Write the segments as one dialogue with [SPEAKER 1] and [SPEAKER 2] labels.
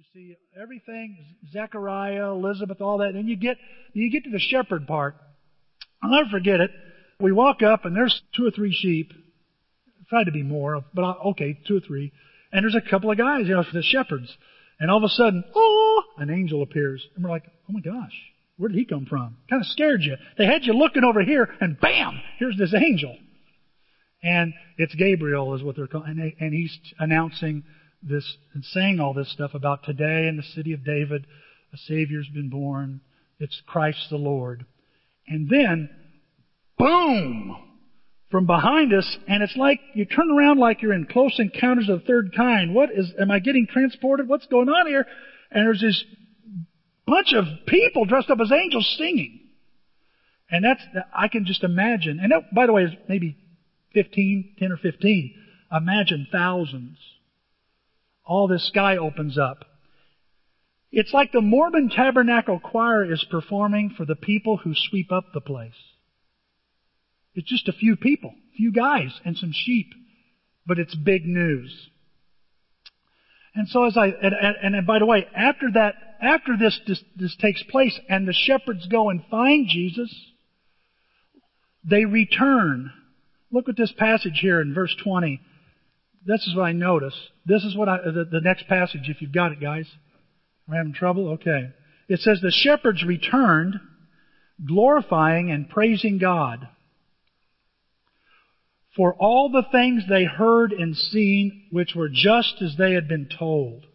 [SPEAKER 1] You see everything, Zechariah, Elizabeth, all that. And you get, you get to the shepherd part. I'll never forget it. We walk up and there's two or three sheep. Tried to be more, but I, okay, two or three. And there's a couple of guys, you know, the shepherds. And all of a sudden, oh, an angel appears. And we're like, oh my gosh, where did he come from? Kind of scared you. They had you looking over here and bam, here's this angel. And it's Gabriel is what they're calling, and, they, and he's announcing this and saying all this stuff about today in the city of David, a Savior's been born. It's Christ the Lord. And then, boom! From behind us, and it's like you turn around like you're in close encounters of the third kind. What is, am I getting transported? What's going on here? And there's this bunch of people dressed up as angels singing. And that's, I can just imagine. And that, by the way, is maybe 15, 10 or 15. Imagine thousands. All this sky opens up. It's like the Mormon Tabernacle Choir is performing for the people who sweep up the place. It's just a few people, a few guys and some sheep, but it's big news. And so as I, and, and, and by the way, after that, after this, this, this takes place and the shepherds go and find Jesus, they return. Look at this passage here in verse 20. This is what I notice. This is what I, the, the next passage, if you've got it, guys. We're having trouble? Okay. It says, The shepherds returned, glorifying and praising God for all the things they heard and seen, which were just as they had been told.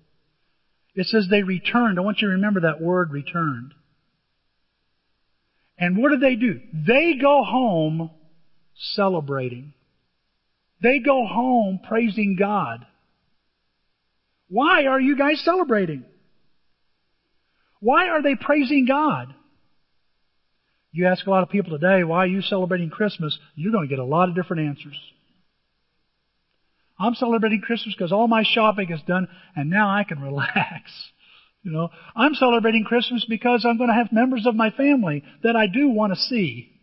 [SPEAKER 1] It says they returned. I want you to remember that word returned. And what did they do? They go home celebrating. They go home praising God. Why are you guys celebrating? Why are they praising God? You ask a lot of people today, why are you celebrating Christmas? You're going to get a lot of different answers. I'm celebrating Christmas because all my shopping is done and now I can relax. You know, I'm celebrating Christmas because I'm going to have members of my family that I do want to see.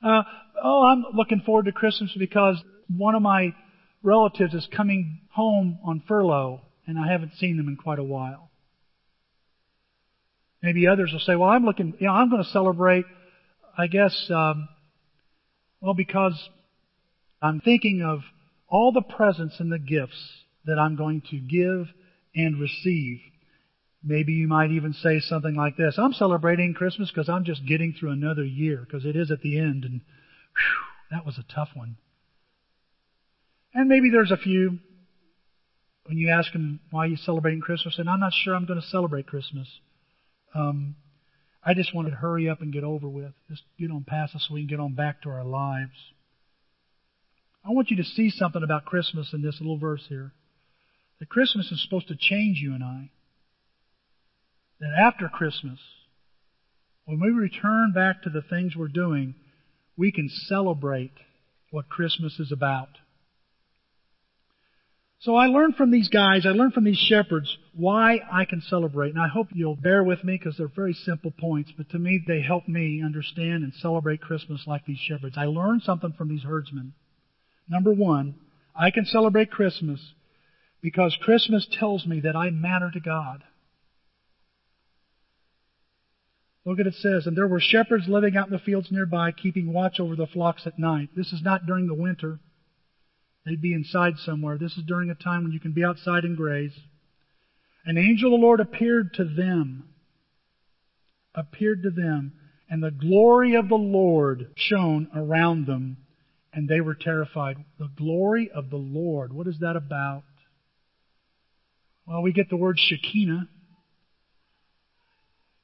[SPEAKER 1] Uh, oh, I'm looking forward to Christmas because one of my relatives is coming home on furlough and I haven't seen them in quite a while. Maybe others will say, well, I'm looking, you know, I'm going to celebrate, I guess, um, well, because I'm thinking of all the presents and the gifts that I'm going to give and receive. Maybe you might even say something like this I'm celebrating Christmas because I'm just getting through another year because it is at the end, and whew, that was a tough one. And maybe there's a few, when you ask them why you're you celebrating Christmas, and I'm not sure I'm going to celebrate Christmas. Um, I just wanted to hurry up and get over with. Just get on past us so we can get on back to our lives. I want you to see something about Christmas in this little verse here. That Christmas is supposed to change you and I. That after Christmas, when we return back to the things we're doing, we can celebrate what Christmas is about. So I learned from these guys, I learned from these shepherds why I can celebrate. And I hope you'll bear with me because they're very simple points, but to me they help me understand and celebrate Christmas like these shepherds. I learned something from these herdsmen. Number one, I can celebrate Christmas because Christmas tells me that I matter to God. Look at it says, and there were shepherds living out in the fields nearby, keeping watch over the flocks at night. This is not during the winter. They'd be inside somewhere. This is during a time when you can be outside and graze. An angel of the Lord appeared to them. Appeared to them. And the glory of the Lord shone around them. And they were terrified. The glory of the Lord. What is that about? Well, we get the word Shekinah.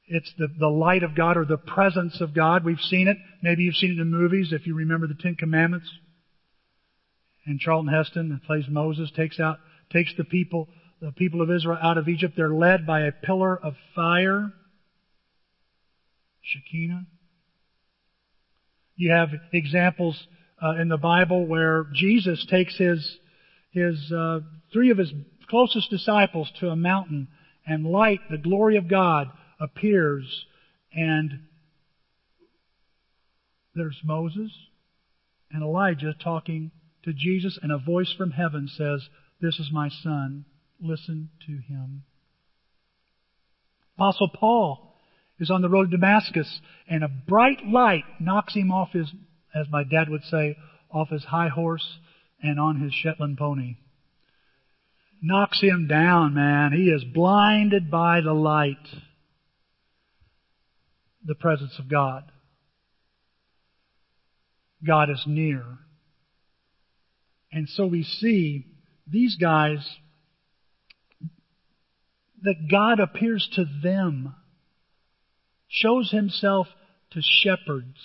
[SPEAKER 1] It's the, the light of God or the presence of God. We've seen it. Maybe you've seen it in movies if you remember the Ten Commandments and Charlton Heston plays Moses takes out takes the people the people of Israel out of Egypt. They're led by a pillar of fire. Shekinah. You have examples uh, in the Bible where Jesus takes his his uh, three of his closest disciples to a mountain, and light, the glory of God, appears, and there's Moses and Elijah talking to Jesus, and a voice from heaven says, This is my son, listen to him. Apostle Paul is on the road to Damascus and a bright light knocks him off his, as my dad would say, off his high horse and on his Shetland pony. Knocks him down, man. He is blinded by the light. The presence of God. God is near. And so we see these guys that God appears to them, shows himself to shepherds.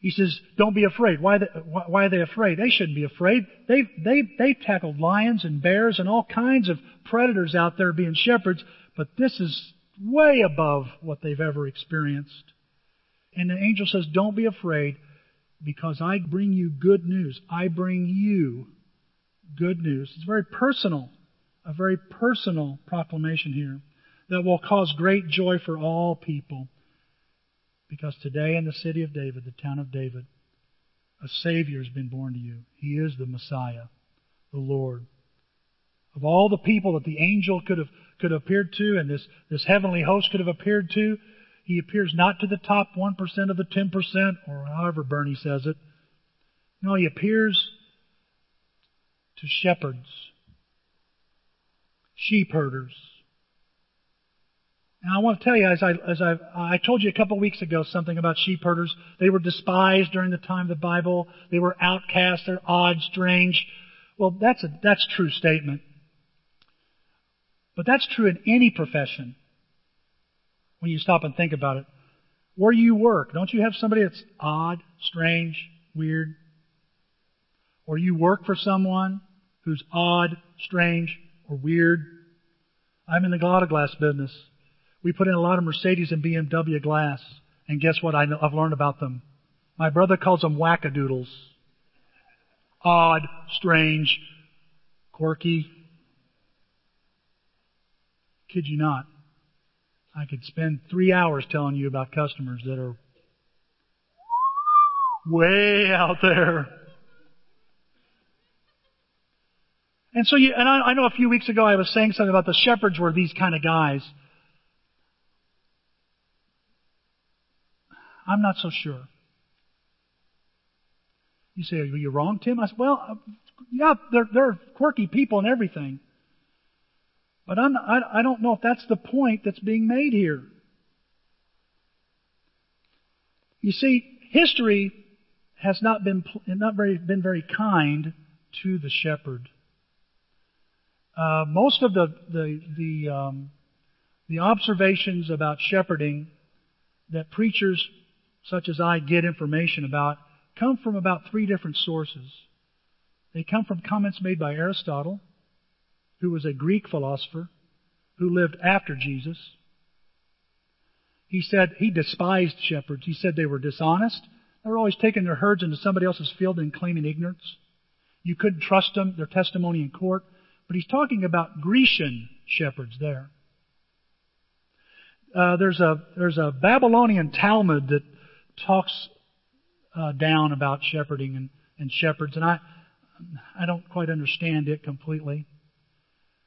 [SPEAKER 1] He says, don't be afraid. Why, they, why are they afraid? They shouldn't be afraid. They've, they, they've tackled lions and bears and all kinds of predators out there being shepherds, but this is way above what they've ever experienced. And the angel says, don't be afraid because I bring you good news. I bring you good news. It's very personal a very personal proclamation here that will cause great joy for all people. Because today in the city of David, the town of David, a Savior has been born to you. He is the Messiah, the Lord. Of all the people that the angel could have could have appeared to and this, this heavenly host could have appeared to, he appears not to the top 1% of the 10%, or however Bernie says it. No, he appears to shepherds sheep herders. Now I want to tell you, as I as I I told you a couple of weeks ago something about sheep herders. They were despised during the time of the Bible. They were outcasts. They're odd, strange. Well, that's a that's a true statement. But that's true in any profession. When you stop and think about it, where you work, don't you have somebody that's odd, strange, weird? Or you work for someone who's odd, strange, or weird. I'm in the glass business. We put in a lot of Mercedes and BMW glass. And guess what I know, I've learned about them? My brother calls them wackadoodles. Odd, strange, quirky. Kid you not. I could spend three hours telling you about customers that are way out there. And so you, and I, I know a few weeks ago I was saying something about the shepherds were these kind of guys. I'm not so sure. You say, are you wrong, Tim? I said, well, uh, yeah, they're, they're quirky people and everything. But I'm, I, I don't know if that's the point that's being made here. You see, history has not been, not very, been very kind to the shepherd. Uh, most of the the the, um, the observations about shepherding that preachers such as I get information about come from about three different sources. They come from comments made by Aristotle, who was a Greek philosopher who lived after Jesus. He said he despised shepherds. He said they were dishonest. They were always taking their herds into somebody else's field and claiming ignorance. You couldn't trust them, their testimony in court. But he's talking about Grecian shepherds there. Uh, there's a there's a Babylonian Talmud that talks uh, down about shepherding and, and shepherds, and I I don't quite understand it completely.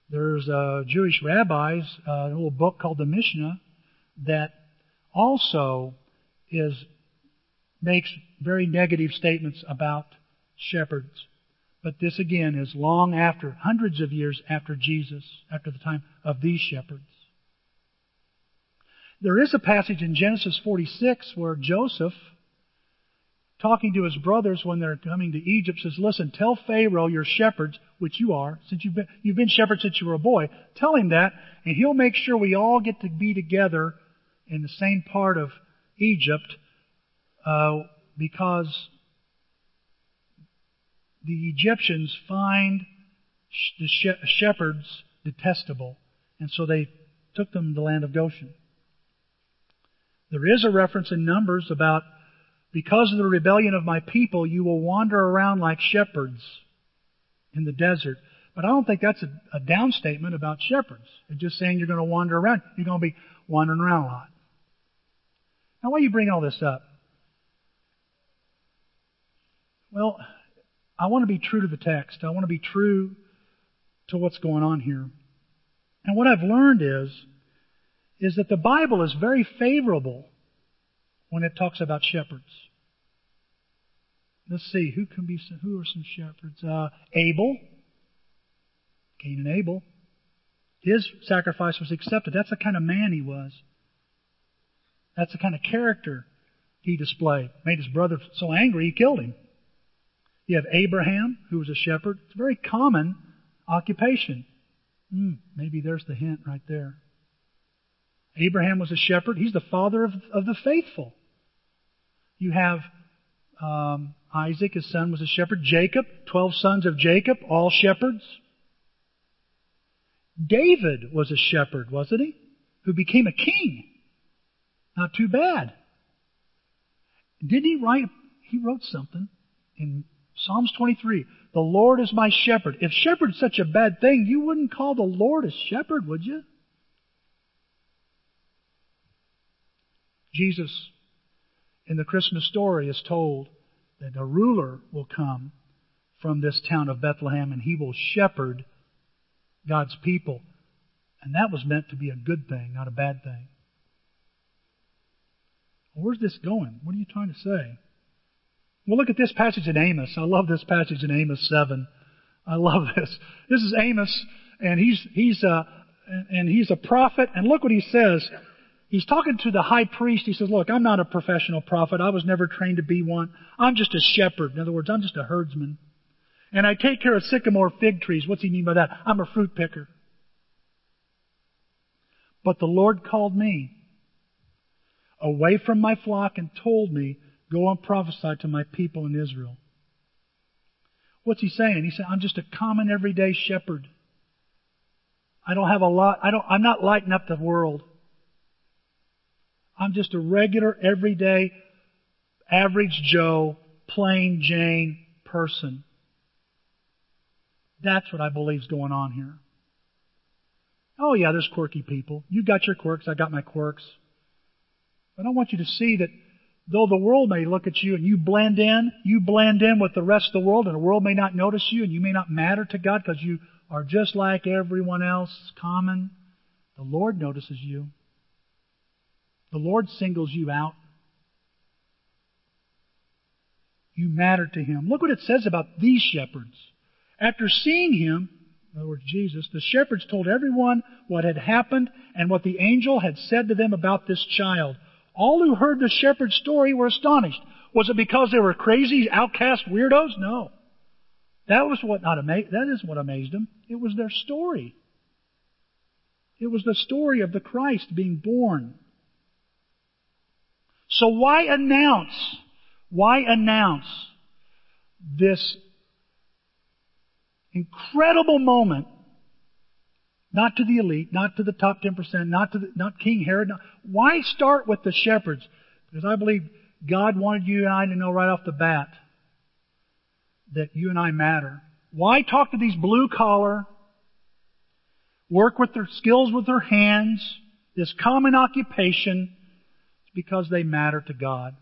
[SPEAKER 1] There's uh, Jewish rabbis, uh, a little book called the Mishnah that also is makes very negative statements about shepherds. But this again is long after, hundreds of years after Jesus, after the time of these shepherds. There is a passage in Genesis 46 where Joseph, talking to his brothers when they're coming to Egypt, says, Listen, tell Pharaoh your shepherds, which you are, since you've been, you've been shepherds since you were a boy, tell him that, and he'll make sure we all get to be together in the same part of Egypt, uh, because the Egyptians find the shepherds detestable, and so they took them to the land of Goshen. There is a reference in Numbers about, because of the rebellion of my people, you will wander around like shepherds in the desert. But I don't think that's a, a down statement about shepherds. It's just saying you're going to wander around. You're going to be wandering around a lot. Now, why are you bringing all this up? Well, I want to be true to the text. I want to be true to what's going on here. And what I've learned is, is that the Bible is very favorable when it talks about shepherds. Let's see, who can be some, who are some shepherds? Uh, Abel, Cain and Abel. His sacrifice was accepted. That's the kind of man he was. That's the kind of character he displayed. Made his brother so angry he killed him. You have Abraham, who was a shepherd. It's a very common occupation. Mm, maybe there's the hint right there. Abraham was a shepherd. He's the father of, of the faithful. You have um, Isaac, his son, was a shepherd. Jacob, 12 sons of Jacob, all shepherds. David was a shepherd, wasn't he? Who became a king. Not too bad. Didn't he write? He wrote something in Psalms 23. The Lord is my shepherd. If shepherd is such a bad thing, you wouldn't call the Lord a shepherd, would you? Jesus, in the Christmas story, is told that a ruler will come from this town of Bethlehem and he will shepherd God's people. And that was meant to be a good thing, not a bad thing. Where's this going? What are you trying to say? Well, look at this passage in Amos. I love this passage in Amos 7. I love this. This is Amos, and he's, he's, a, and he's a prophet, and look what he says. He's talking to the high priest. He says, look, I'm not a professional prophet. I was never trained to be one. I'm just a shepherd. In other words, I'm just a herdsman. And I take care of sycamore fig trees. What's he mean by that? I'm a fruit picker. But the Lord called me away from my flock and told me, Go and prophesy to my people in Israel. What's he saying? He said, I'm just a common everyday shepherd. I don't have a lot, I don't, I'm not lighting up the world. I'm just a regular, everyday, average Joe, plain Jane person. That's what I believe is going on here. Oh yeah, there's quirky people. You got your quirks, I got my quirks. But I want you to see that though the world may look at you and you blend in, you blend in with the rest of the world and the world may not notice you and you may not matter to God because you are just like everyone else, common. The Lord notices you. The Lord singles you out. You matter to Him. Look what it says about these shepherds. After seeing Him, in other words, Jesus, the shepherds told everyone what had happened and what the angel had said to them about this child. All who heard the shepherd's story were astonished. Was it because they were crazy, outcast weirdos? No. That was what not ama- that is what amazed them. It was their story. It was the story of the Christ being born. So why announce? Why announce this incredible moment not to the elite, not to the top 10%, not to the, not King Herod. Not, why start with the shepherds? Because I believe God wanted you and I to know right off the bat that you and I matter. Why talk to these blue collar, work with their skills with their hands, this common occupation? Because they matter to God.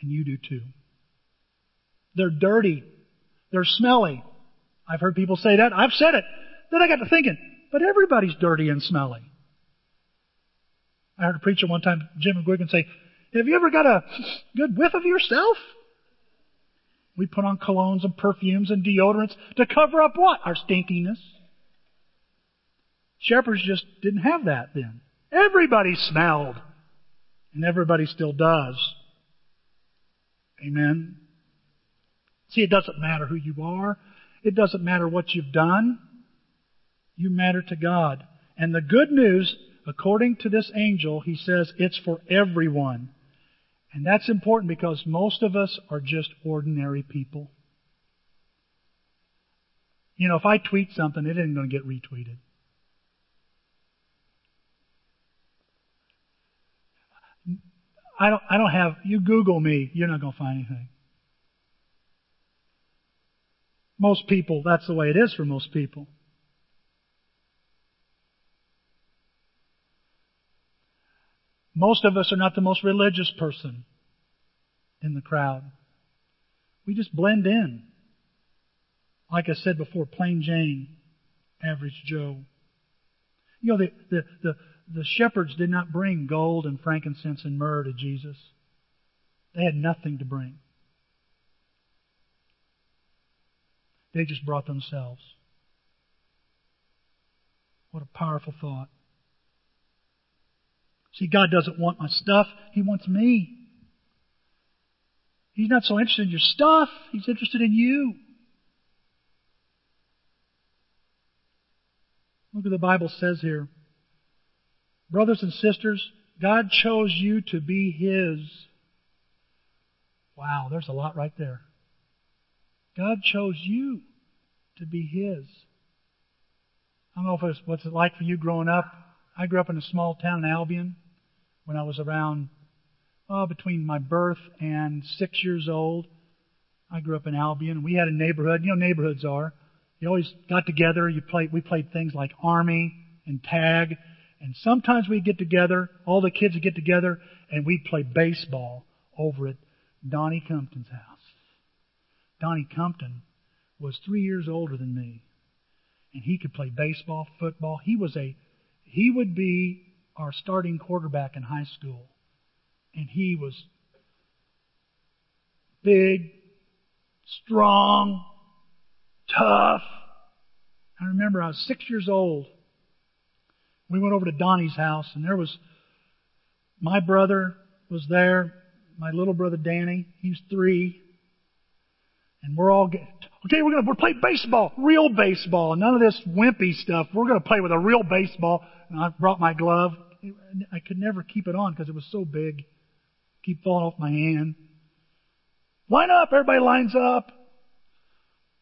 [SPEAKER 1] And you do too. They're dirty. They're smelly. I've heard people say that. I've said it. Then I got to thinking, but everybody's dirty and smelly. I heard a preacher one time, Jim McGuiggan, say, have you ever got a good whiff of yourself? We put on colognes and perfumes and deodorants to cover up what? Our stinkiness. Shepherds just didn't have that then. Everybody smelled. And everybody still does. Amen. See, it doesn't matter who you are. It doesn't matter what you've done. You matter to God. And the good news, according to this angel, he says it's for everyone. And that's important because most of us are just ordinary people. You know, if I tweet something, it isn't going to get retweeted. I don't, I don't have, you Google me, you're not going to find anything. Most people, that's the way it is for most people. Most of us are not the most religious person in the crowd. We just blend in. Like I said before, plain Jane, average Joe. You know, the, the, the, the shepherds did not bring gold and frankincense and myrrh to Jesus. They had nothing to bring. They just brought themselves. What a powerful thought. See, God doesn't want my stuff. He wants me. He's not so interested in your stuff. He's interested in you. Look what the Bible says here. Brothers and sisters, God chose you to be His. Wow, there's a lot right there. God chose you to be His. I don't know if it's what's it like for you growing up. I grew up in a small town in Albion when I was around uh, between my birth and six years old. I grew up in Albion. We had a neighborhood. You know, neighborhoods are. You always got together. You played. We played things like army and tag, and sometimes we'd get together. All the kids would get together, and we'd play baseball over at Donnie Compton's house. Donnie Compton was three years older than me, and he could play baseball, football. He was a he would be our starting quarterback in high school. And he was big, strong, tough. I remember I was six years old. We went over to Donnie's house, and there was my brother was there, my little brother Danny. He's three, and we're all get, okay. We're gonna we're play baseball, real baseball, none of this wimpy stuff. We're gonna play with a real baseball. And I brought my glove. I could never keep it on because it was so big. Keep falling off my hand. Line up! Everybody lines up.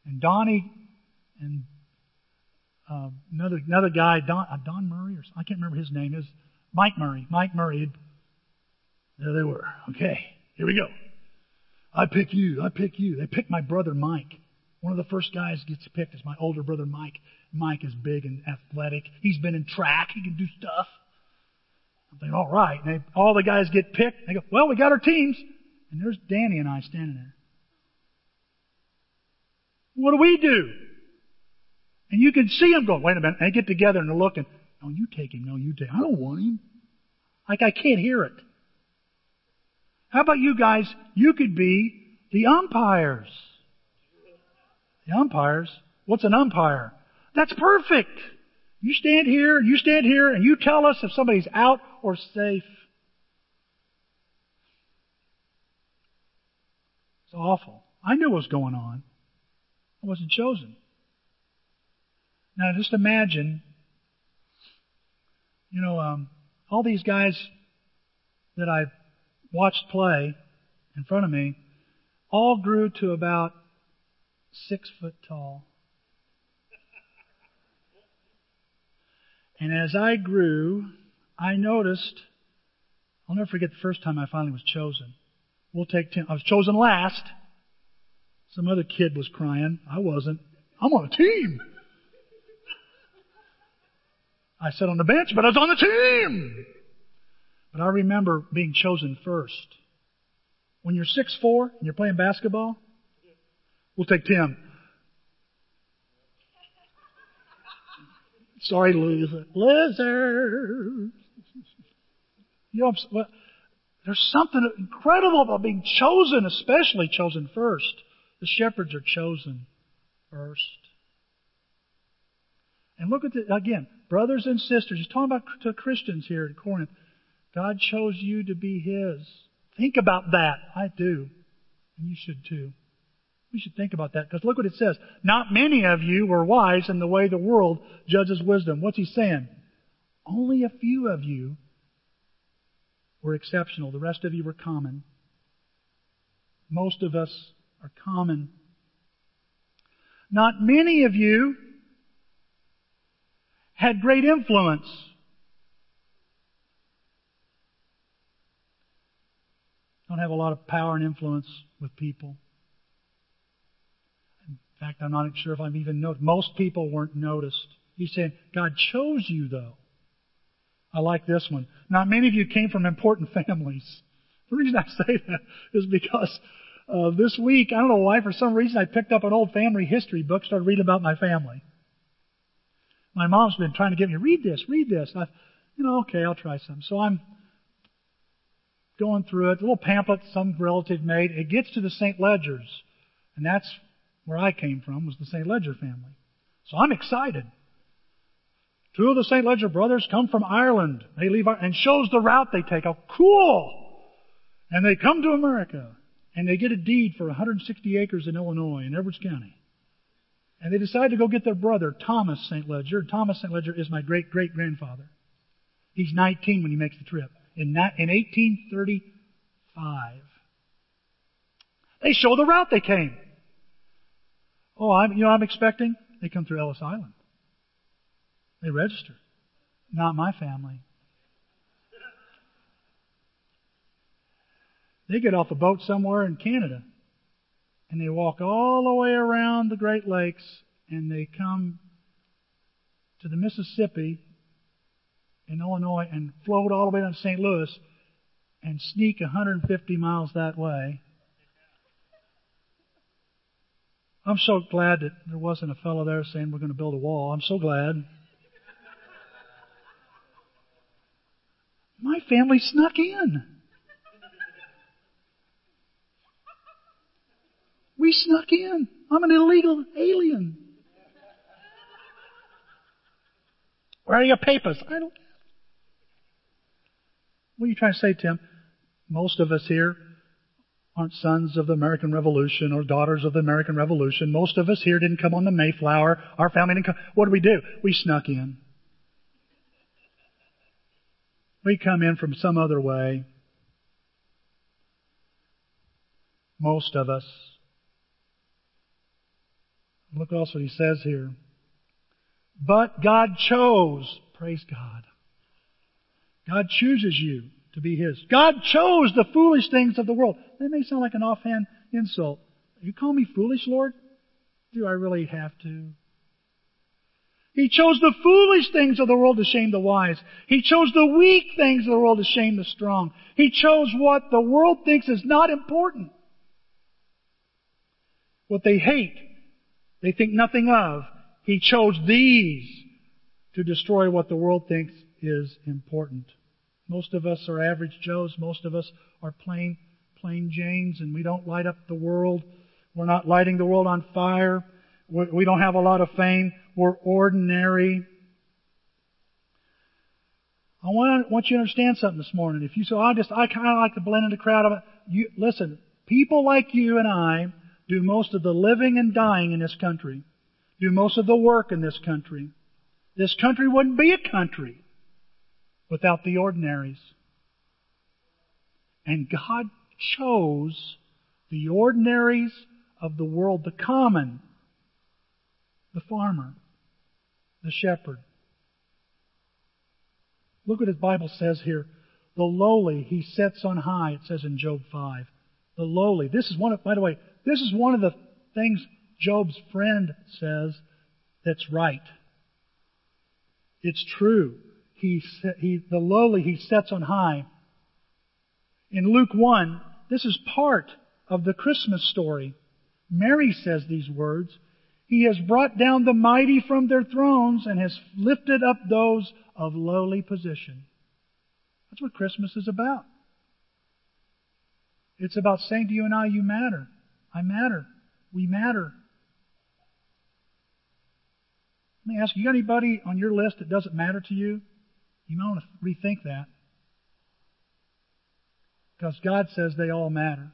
[SPEAKER 1] And Donnie and uh, another another guy, Don, uh, Don Murray, or I can't remember his name. Is Mike Murray? Mike Murray. There they were. Okay, here we go. I pick you. I pick you. They picked my brother Mike. One of the first guys gets picked is my older brother Mike. Mike is big and athletic. He's been in track. He can do stuff. I'm thinking, all right. And they, all the guys get picked. They go, well, we got our teams. And there's Danny and I standing there. What do we do? And you can see them going, wait a minute. And they get together and they're looking. No, you take him. No, you take him. I don't want him. Like I can't hear it. How about you guys? You could be the umpires. The umpires? What's an umpire? That's perfect. You stand here, you stand here, and you tell us if somebody's out or safe. It's awful. I knew what was going on. I wasn't chosen. Now just imagine, you know, um, all these guys that I've watched play in front of me all grew to about six foot tall. And as I grew, I noticed, I'll never forget the first time I finally was chosen. We'll take ten. I was chosen last. Some other kid was crying. I wasn't. I'm on a team. I sat on the bench, but I was on the team. But I remember being chosen first. When you're six four and you're playing basketball, we'll take Tim. Sorry, loser. Losers. You know, what? there's something incredible about being chosen, especially chosen first. The shepherds are chosen first. And look at the, again, brothers and sisters. He's talking about to Christians here in Corinth. God chose you to be His. Think about that. I do. And you should too. We should think about that because look what it says. Not many of you were wise in the way the world judges wisdom. What's he saying? Only a few of you were exceptional. The rest of you were common. Most of us are common. Not many of you had great influence. Don't have a lot of power and influence with people. In fact, I'm not sure if I'm even noticed. Most people weren't noticed. He's saying, God chose you though. I like this one. Not many of you came from important families. The reason I say that is because uh, this week, I don't know why, for some reason, I picked up an old family history book, started reading about my family. My mom's been trying to get me, read this, read this. I, you know, okay, I'll try some. So I'm going through it, a little pamphlet some relative made. It gets to the St. Ledgers, and that's where I came from, was the St. Ledger family. So I'm excited. Two of the St. Ledger brothers come from Ireland. They leave and shows the route they take. Oh, cool! And they come to America and they get a deed for 160 acres in Illinois, in Edwards County. And they decide to go get their brother, Thomas St. Ledger. Thomas St. Ledger is my great great grandfather. He's 19 when he makes the trip. In, in 1835. They show the route they came. Oh, I'm, you know I'm expecting? They come through Ellis Island. They register. Not my family. They get off a boat somewhere in Canada and they walk all the way around the Great Lakes and they come to the Mississippi in Illinois and float all the way down to St. Louis and sneak 150 miles that way. I'm so glad that there wasn't a fellow there saying we're going to build a wall. I'm so glad. My family snuck in. We snuck in. I'm an illegal alien. Where are your papers? I don't. What are you trying to say, Tim? Most of us here aren't sons of the American Revolution or daughters of the American Revolution. Most of us here didn't come on the Mayflower. Our family didn't come. What did we do? We snuck in. We come in from some other way. Most of us. Look else what he says here. But God chose. Praise God. God chooses you to be His. God chose the foolish things of the world. That may sound like an offhand insult. You call me foolish, Lord? Do I really have to? He chose the foolish things of the world to shame the wise. He chose the weak things of the world to shame the strong. He chose what the world thinks is not important. What they hate, they think nothing of. He chose these to destroy what the world thinks is important. Most of us are average Joes. Most of us are plain, plain Janes, and we don't light up the world. We're not lighting the world on fire. We don't have a lot of fame. We're ordinary. I want, want you to understand something this morning. If you say, I just, I kind of like to blend in the crowd. You, listen, people like you and I do most of the living and dying in this country. Do most of the work in this country. This country wouldn't be a country without the ordinaries. And God chose the ordinaries of the world, the common, the farmer, the shepherd. Look what his Bible says here. The lowly he sets on high, it says in Job 5. The lowly. This is one of, by the way, this is one of the things Job's friend says that's right. It's true he, he, the lowly he sets on high. In Luke 1, this is part of the Christmas story. Mary says these words. He has brought down the mighty from their thrones and has lifted up those of lowly position. That's what Christmas is about. It's about saying to you and I, you matter. I matter. We matter. Let me ask you, anybody on your list that doesn't matter to you? You might want to rethink that. Because God says they all matter.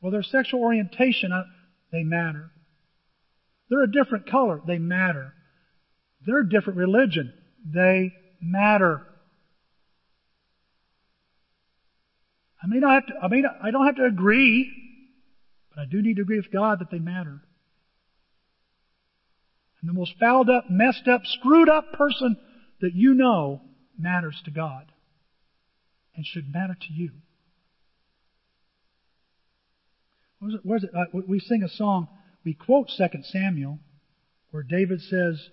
[SPEAKER 1] Well, their sexual orientation, uh, they matter. They're a different color, they matter. They're a different religion, they matter. I may not have to, I not, I don't have to agree, I do need to agree with God that they matter. And the most fouled up, messed up, screwed up person that you know matters to God and should matter to you. Where's it? Where's it? Uh, we sing a song, we quote 2 Samuel, where David says,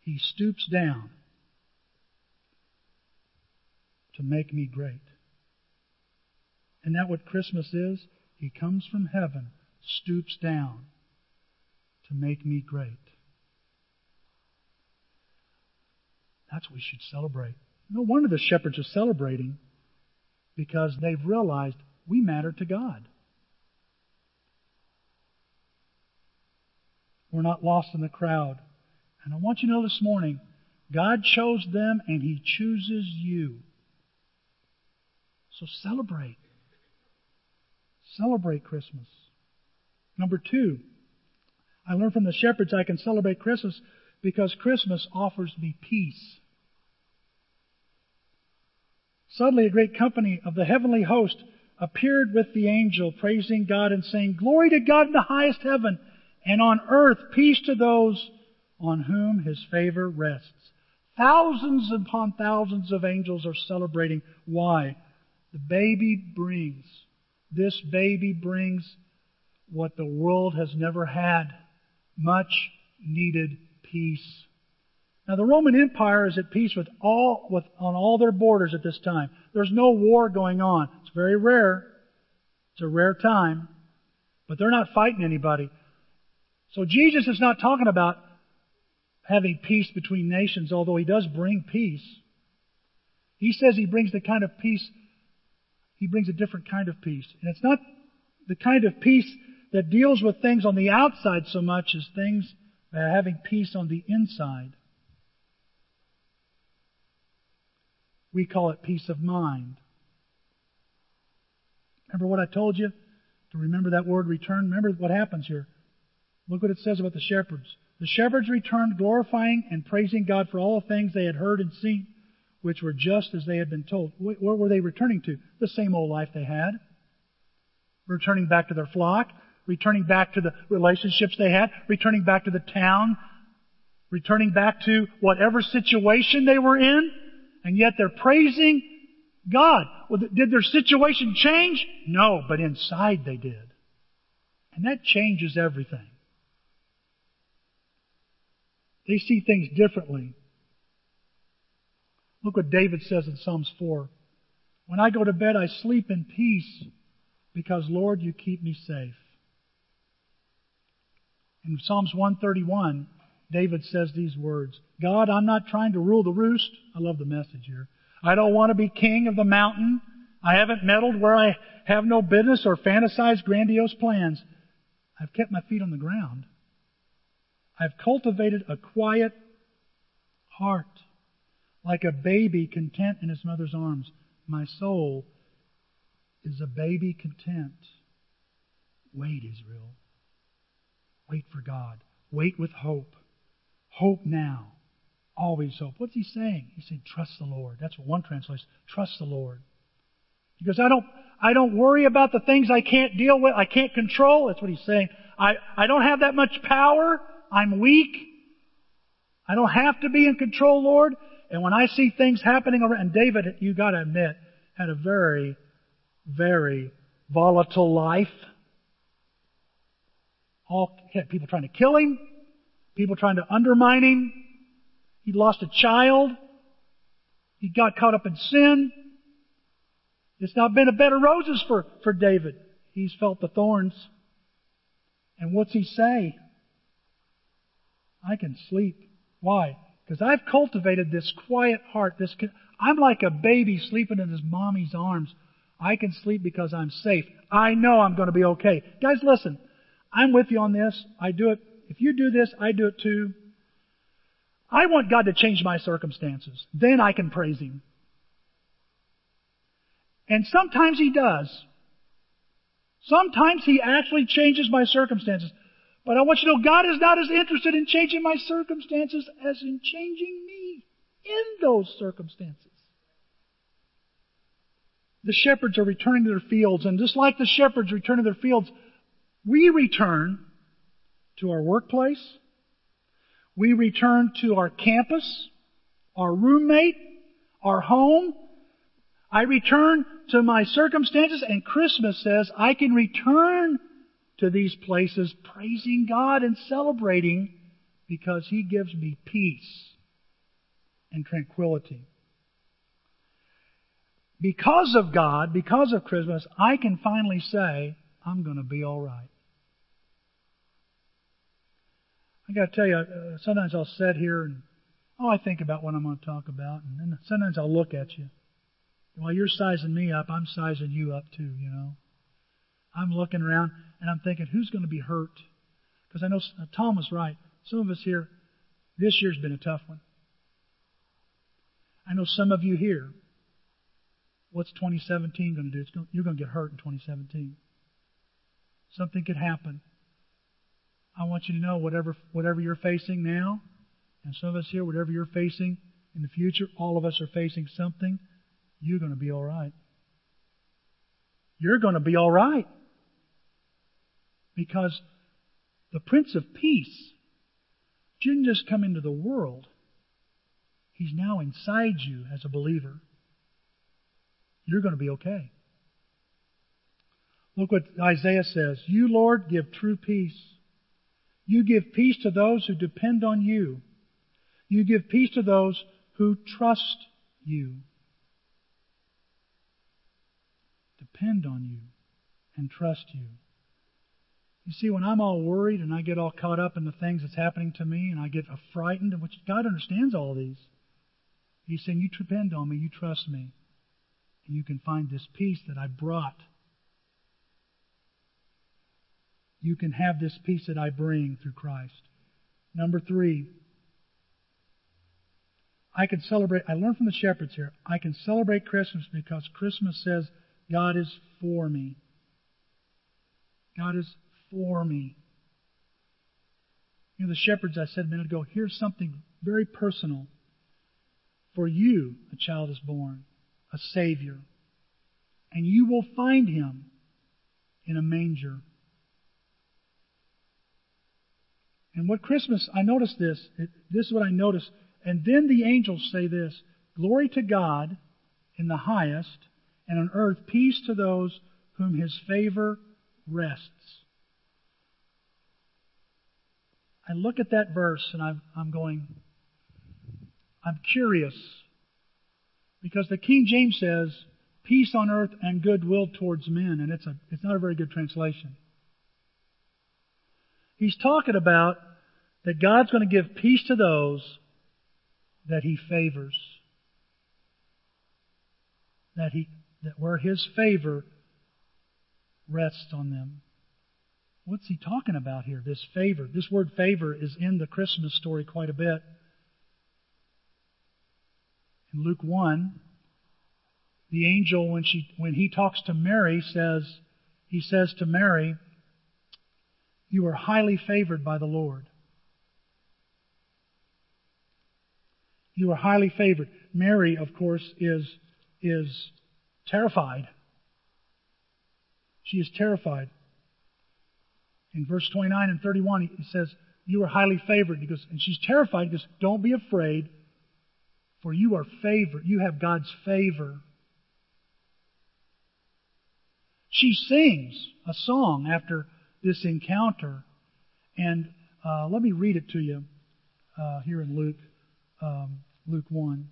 [SPEAKER 1] He stoops down to make me great. Isn't that what Christmas is? He comes from heaven, stoops down to make me great. That's what we should celebrate. No wonder the shepherds are celebrating because they've realized we matter to God. We're not lost in the crowd. And I want you to know this morning, God chose them and He chooses you. So celebrate. Celebrate Christmas. Number two, I learned from the shepherds I can celebrate Christmas because Christmas offers me peace. Suddenly, a great company of the heavenly host appeared with the angel, praising God and saying, Glory to God in the highest heaven, and on earth peace to those on whom his favor rests. Thousands upon thousands of angels are celebrating. Why? The baby brings, this baby brings what the world has never had much needed peace. Now the Roman Empire is at peace with all, with, on all their borders at this time. There's no war going on. It's very rare. It's a rare time. But they're not fighting anybody. So Jesus is not talking about having peace between nations, although he does bring peace. He says he brings the kind of peace, he brings a different kind of peace. And it's not the kind of peace that deals with things on the outside so much as things uh, having peace on the inside. We call it peace of mind. Remember what I told you? To remember that word return? Remember what happens here. Look what it says about the shepherds. The shepherds returned, glorifying and praising God for all the things they had heard and seen, which were just as they had been told. What were they returning to? The same old life they had. Returning back to their flock, returning back to the relationships they had, returning back to the town, returning back to whatever situation they were in, and yet they're praising God. Well, did their situation change? No, but inside they did. And that changes everything. They see things differently. Look what David says in Psalms 4. When I go to bed, I sleep in peace because, Lord, you keep me safe. In Psalms 131, David says these words God, I'm not trying to rule the roost. I love the message here. I don't want to be king of the mountain. I haven't meddled where I have no business or fantasized grandiose plans. I've kept my feet on the ground. I've cultivated a quiet heart, like a baby content in his mother's arms. My soul is a baby content. Wait, Israel. Wait for God. Wait with hope. Hope now. Always hope. What's he saying? He's saying, trust the Lord. That's what one translation. Trust the Lord. He goes, I don't, I don't worry about the things I can't deal with. I can't control. That's what he's saying. I, I don't have that much power. I'm weak. I don't have to be in control, Lord. And when I see things happening around, and David, you gotta admit, had a very, very volatile life. All people trying to kill him, people trying to undermine him. He lost a child. He got caught up in sin. It's not been a bed of roses for, for David. He's felt the thorns. And what's he say? I can sleep. Why? Because I've cultivated this quiet heart. This I'm like a baby sleeping in his mommy's arms. I can sleep because I'm safe. I know I'm going to be okay. Guys, listen. I'm with you on this. I do it. If you do this, I do it too. I want God to change my circumstances. Then I can praise Him. And sometimes He does. Sometimes He actually changes my circumstances. But I want you to know God is not as interested in changing my circumstances as in changing me in those circumstances. The shepherds are returning to their fields, and just like the shepherds return to their fields, we return to our workplace, we return to our campus, our roommate, our home. I return to my circumstances, and Christmas says I can return to these places praising God and celebrating because He gives me peace and tranquility. Because of God, because of Christmas, I can finally say, I'm going to be all right. I got to tell you, uh, sometimes I'll sit here and, oh, I think about what I'm going to talk about, and then sometimes I'll look at you. While you're sizing me up, I'm sizing you up too, you know. I'm looking around and I'm thinking, who's going to be hurt? Because I know uh, Tom was right. Some of us here, this year's been a tough one. I know some of you here, what's 2017 going to do? Going, you're going to get hurt in 2017. Something could happen. I want you to know whatever whatever you're facing now, and some of us here, whatever you're facing in the future, all of us are facing something. You're going to be all right. You're going to be all right. Because the Prince of Peace didn't just come into the world, He's now inside you as a believer. You're going to be okay. Look what Isaiah says. You, Lord, give true peace. You give peace to those who depend on you. You give peace to those who trust you. Depend on you and trust you. You see, when I'm all worried and I get all caught up in the things that's happening to me and I get frightened, which God understands all these, He's saying, You depend on me, you trust me, and you can find this peace that I brought. You can have this peace that I bring through Christ. Number three, I can celebrate, I learned from the shepherds here, I can celebrate Christmas because Christmas says God is for me. God is for me. You know, the shepherds, I said a minute ago, here's something very personal. For you, a child is born, a Savior, and you will find him in a manger. And what Christmas, I noticed this, it, this is what I noticed. And then the angels say this Glory to God in the highest, and on earth peace to those whom his favor rests. I look at that verse and I'm, I'm going, I'm curious. Because the King James says, peace on earth and goodwill towards men, and it's, a, it's not a very good translation. He's talking about that God's going to give peace to those that He favors. That He, that where His favor rests on them. What's he talking about here? This favor. This word favor is in the Christmas story quite a bit. In Luke 1, the angel, when, she, when he talks to Mary, says, he says to Mary, You are highly favored by the Lord. You are highly favored. Mary, of course, is, is terrified. She is terrified in verse 29 and 31, he says, You are highly favored. He goes, and she's terrified. He goes, Don't be afraid, for you are favored. You have God's favor. She sings a song after this encounter. And uh, let me read it to you uh, here in Luke, um, Luke 1.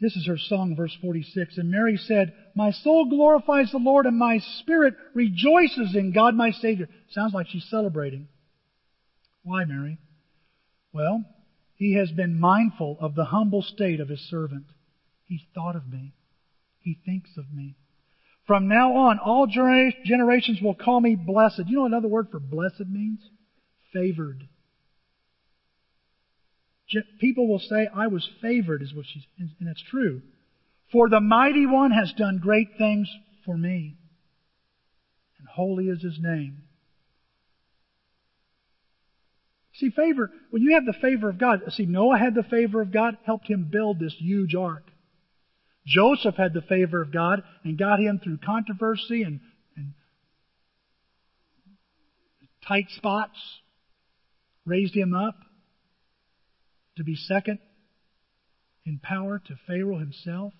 [SPEAKER 1] This is her song, verse 46. And Mary said, My soul glorifies the Lord, and my spirit rejoices in God my Savior. Sounds like she's celebrating. Why, Mary? Well, he has been mindful of the humble state of his servant. He's thought of me. He thinks of me. From now on, all generations will call me blessed. You know another word for blessed means? Favored people will say, I was favored, is what she's, and that's true. For the mighty one has done great things for me, and holy is his name. See, favor, when you have the favor of God, see, Noah had the favor of God, helped him build this huge ark. Joseph had the favor of God and got him through controversy and, and tight spots, raised him up to be second in power to Pharaoh himself.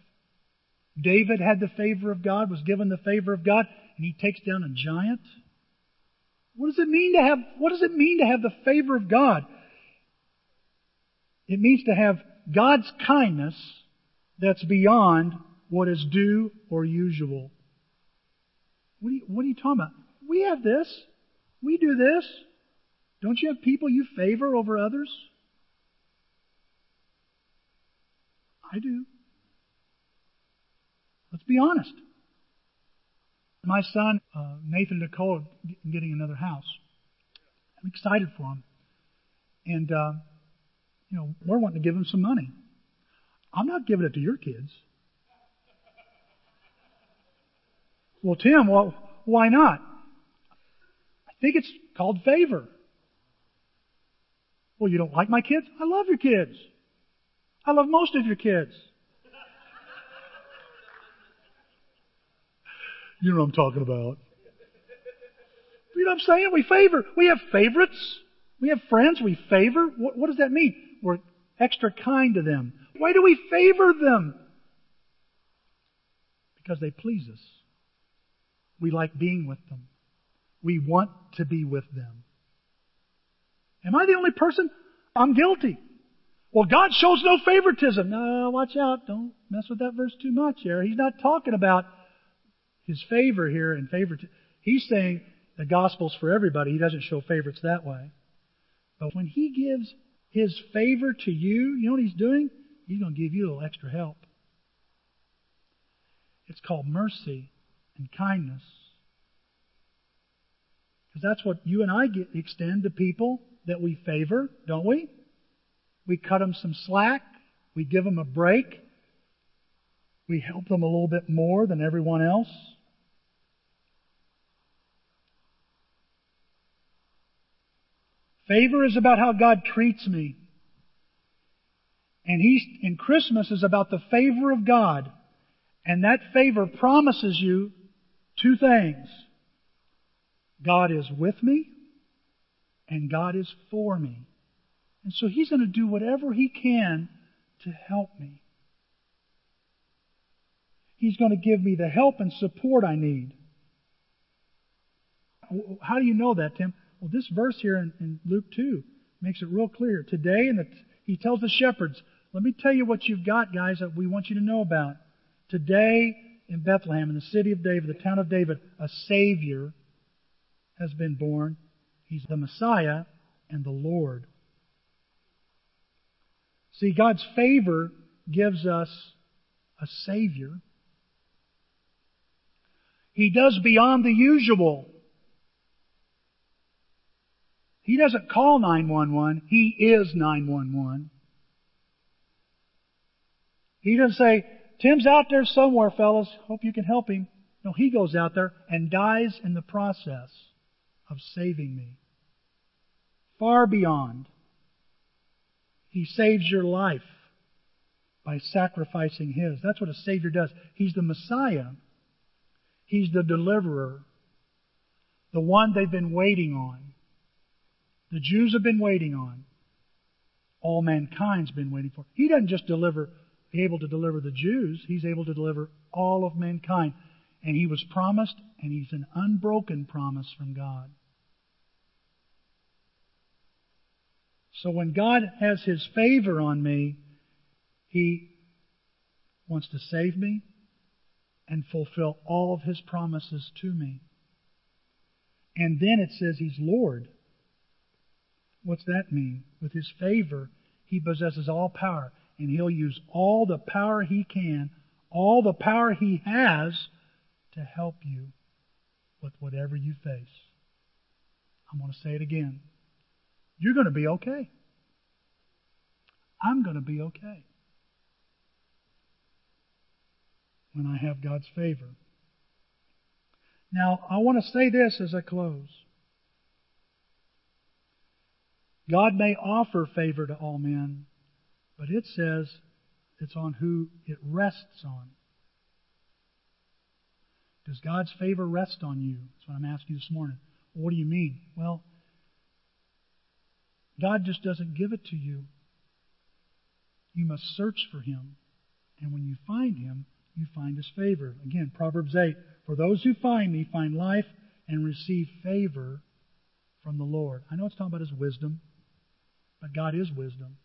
[SPEAKER 1] David had the favor of God, was given the favor of God, and he takes down a giant. What does it mean to have, what does it mean to have the favor of God? It means to have God's kindness that's beyond what is due or usual. What are you, what are you talking about? We have this. We do this. Don't you have people you favor over others? I do. Let's be honest. My son, uh, Nathan Nicole, getting another house. I'm excited for him. And, uh, you know, we're wanting to give him some money. I'm not giving it to your kids. Well, Tim, well, why not? I think it's called favor. Well, you don't like my kids? I love your kids. I love most of your kids. You know what I'm talking about. You know what I'm saying? We favor. We have favorites. We have friends we favor. What, what does that mean? We're extra kind to them. Why do we favor them? Because they please us. We like being with them. We want to be with them. Am I the only person? I'm guilty. Well, God shows no favoritism. No, watch out. Don't mess with that verse too much here. He's not talking about his favor here and favoritism. He's saying the gospel's for everybody. He doesn't show favorites that way. But when he gives his favor to you, you know what he's doing? He's going to give you a little extra help. It's called mercy and kindness. Because that's what you and I get, extend to people that we favor, don't we? We cut them some slack. We give them a break. We help them a little bit more than everyone else. Favor is about how God treats me. And he's, in Christmas is about the favor of God. And that favor promises you two things. God is with me and God is for me. And so he's going to do whatever he can to help me. He's going to give me the help and support I need. How do you know that, Tim? Well, this verse here in, in Luke 2 makes it real clear. Today, and he tells the shepherds, let me tell you what you've got, guys, that we want you to know about. Today, in Bethlehem, in the city of David, the town of David, a Savior has been born. He's the Messiah and the Lord. See, God's favor gives us a Savior. He does beyond the usual. He doesn't call 911. He is 911. He doesn't say, Tim's out there somewhere, fellas. Hope you can help him. No, he goes out there and dies in the process of saving me. Far beyond. He saves your life by sacrificing his. That's what a Savior does. He's the Messiah. He's the deliverer. The one they've been waiting on. The Jews have been waiting on. All mankind's been waiting for. He doesn't just deliver, able to deliver the Jews. He's able to deliver all of mankind. And he was promised, and he's an unbroken promise from God. So when God has his favor on me, he wants to save me and fulfill all of his promises to me. And then it says he's Lord. What's that mean? With his favor, he possesses all power, and he'll use all the power he can, all the power he has to help you with whatever you face. I'm going to say it again. You're going to be okay. I'm going to be okay when I have God's favor. Now, I want to say this as I close. God may offer favor to all men, but it says it's on who it rests on. Does God's favor rest on you? That's what I'm asking you this morning. What do you mean? Well, God just doesn't give it to you. You must search for Him. And when you find Him, you find His favor. Again, Proverbs 8 For those who find me find life and receive favor from the Lord. I know it's talking about His wisdom. But God is wisdom.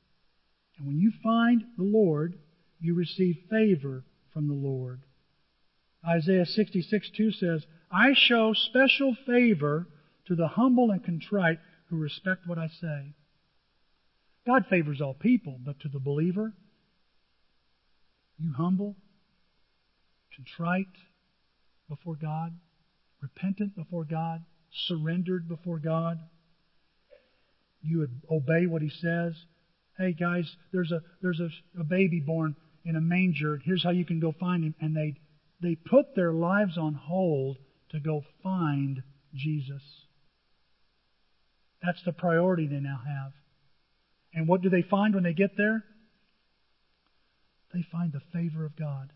[SPEAKER 1] And when you find the Lord, you receive favor from the Lord. Isaiah 66 2 says, I show special favor to the humble and contrite who respect what I say. God favors all people, but to the believer, you humble, contrite before God, repentant before God, surrendered before God, you obey what He says. Hey guys, there's a there's a, a baby born in a manger. Here's how you can go find him. And they they put their lives on hold to go find Jesus. That's the priority they now have. And what do they find when they get there? They find the favor of God.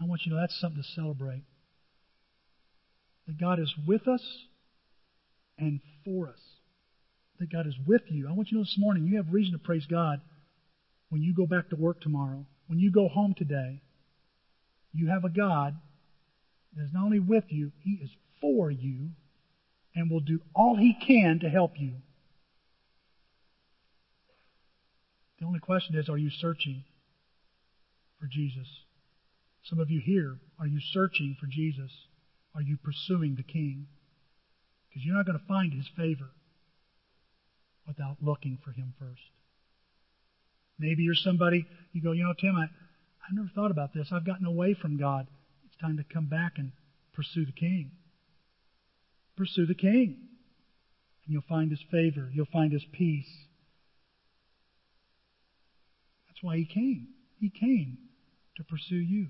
[SPEAKER 1] I want you to know that's something to celebrate. That God is with us and for us. That God is with you. I want you to know this morning you have reason to praise God when you go back to work tomorrow, when you go home today. You have a God that is not only with you, He is for you and will do all He can to help you. The only question is, are you searching for Jesus? Some of you here, are you searching for Jesus? Are you pursuing the King? Because you're not going to find His favor without looking for Him first. Maybe you're somebody, you go, you know, Tim, I, I never thought about this. I've gotten away from God. It's time to come back and pursue the King. Pursue the King. And you'll find His favor. You'll find His peace. That's why He came. He came to pursue you.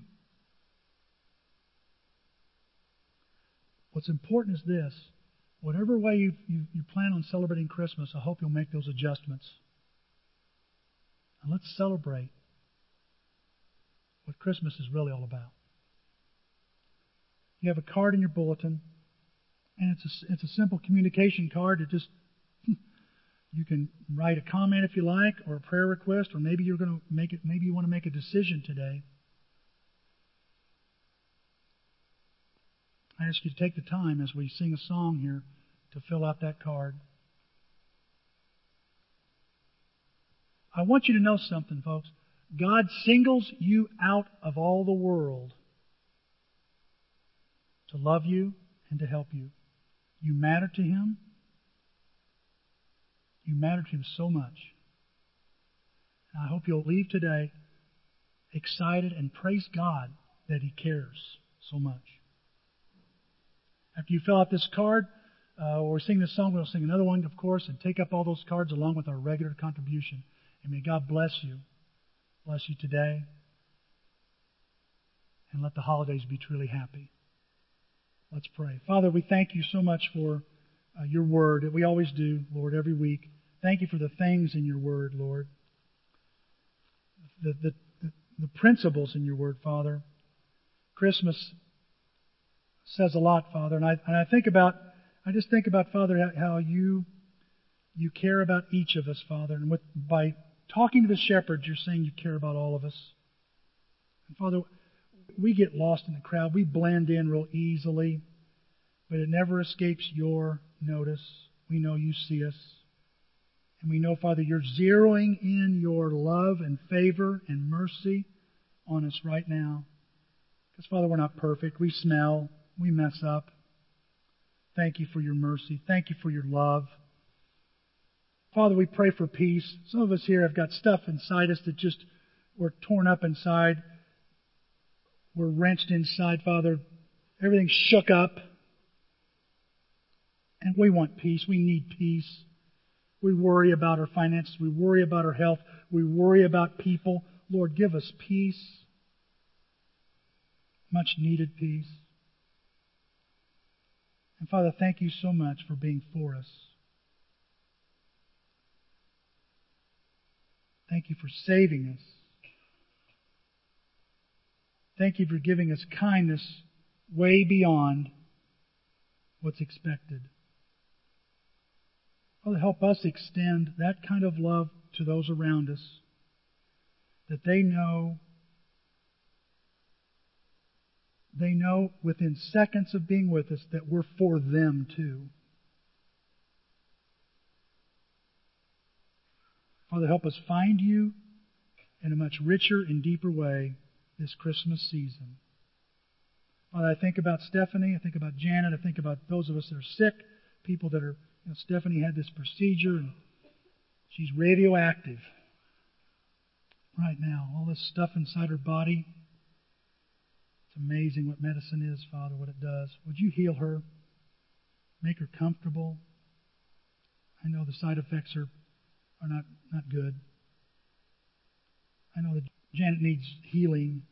[SPEAKER 1] What's important is this. Whatever way you, you, you plan on celebrating Christmas, I hope you'll make those adjustments. And let's celebrate what Christmas is really all about. You have a card in your bulletin, and it's a, it's a simple communication card. It just you can write a comment if you like, or a prayer request, or maybe you're going to make it. Maybe you want to make a decision today. I ask you to take the time as we sing a song here to fill out that card. I want you to know something, folks. God singles you out of all the world to love you and to help you. You matter to Him. You matter to Him so much. And I hope you'll leave today excited and praise God that He cares so much. After you fill out this card, uh, or sing this song, we'll sing another one, of course, and take up all those cards along with our regular contribution. And may God bless you. Bless you today. And let the holidays be truly happy. Let's pray. Father, we thank you so much for uh, your word we always do, Lord, every week. Thank you for the things in your word, Lord. The, the, the, the principles in your word, Father. Christmas says a lot, Father. And I, and I think about, I just think about, Father, how you, you care about each of us, Father. And with, by talking to the shepherds, you're saying you care about all of us. And Father, we get lost in the crowd. We blend in real easily, but it never escapes your notice. We know you see us. And we know, Father, you're zeroing in your love and favor and mercy on us right now. Because, Father, we're not perfect. We smell. We mess up. Thank you for your mercy. Thank you for your love. Father, we pray for peace. Some of us here have got stuff inside us that just we're torn up inside. We're wrenched inside, Father. Everything's shook up. And we want peace. We need peace. We worry about our finances. We worry about our health. We worry about people. Lord, give us peace. Much needed peace. And Father, thank you so much for being for us. Thank you for saving us. Thank you for giving us kindness way beyond what's expected. Father, help us extend that kind of love to those around us that they know they know within seconds of being with us that we're for them too. Father, help us find you in a much richer and deeper way this Christmas season. Father, I think about Stephanie. I think about Janet. I think about those of us that are sick, people that are. You know, Stephanie had this procedure, and she's radioactive right now. All this stuff inside her body. It's amazing what medicine is, Father, what it does. Would you heal her? Make her comfortable. I know the side effects are, are not, not good. I know that Janet needs healing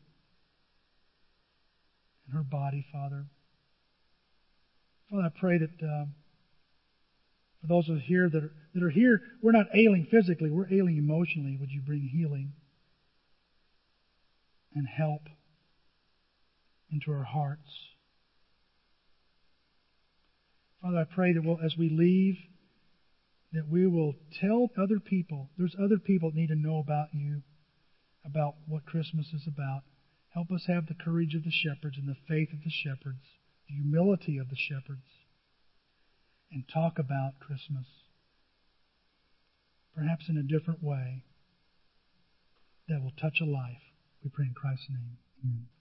[SPEAKER 1] in her body, Father. Father, I pray that uh, for those of here that are, that are here, we're not ailing physically, we're ailing emotionally. Would you bring healing and help into our hearts? Father, I pray that we'll, as we leave, that we will tell other people, there's other people that need to know about you, about what Christmas is about. Help us have the courage of the shepherds and the faith of the shepherds, the humility of the shepherds, and talk about Christmas, perhaps in a different way that will touch a life. We pray in Christ's name. Amen.